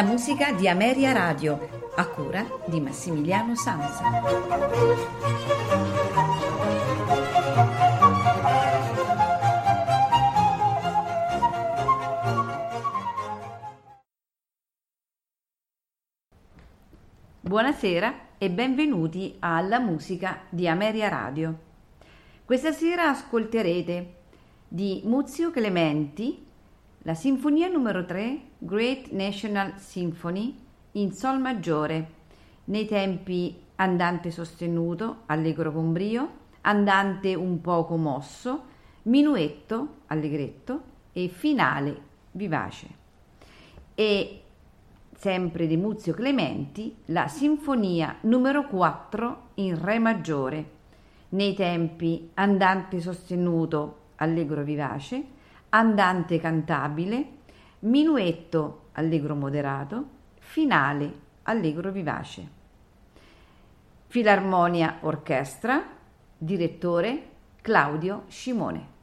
La musica di Ameria Radio, a cura di Massimiliano Sanza. Buonasera e benvenuti alla musica di Ameria Radio. Questa sera ascolterete di Muzio Clementi la Sinfonia numero 3, Great National Symphony, in Sol maggiore, nei tempi andante sostenuto, allegro con brio, andante un poco mosso, minuetto, allegretto e finale vivace. E sempre di Muzio Clementi, la Sinfonia numero 4 in Re maggiore, nei tempi andante sostenuto, allegro vivace, andante cantabile, minuetto allegro moderato, finale allegro vivace. Filarmonia Orchestra, direttore Claudio Scimone.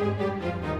Música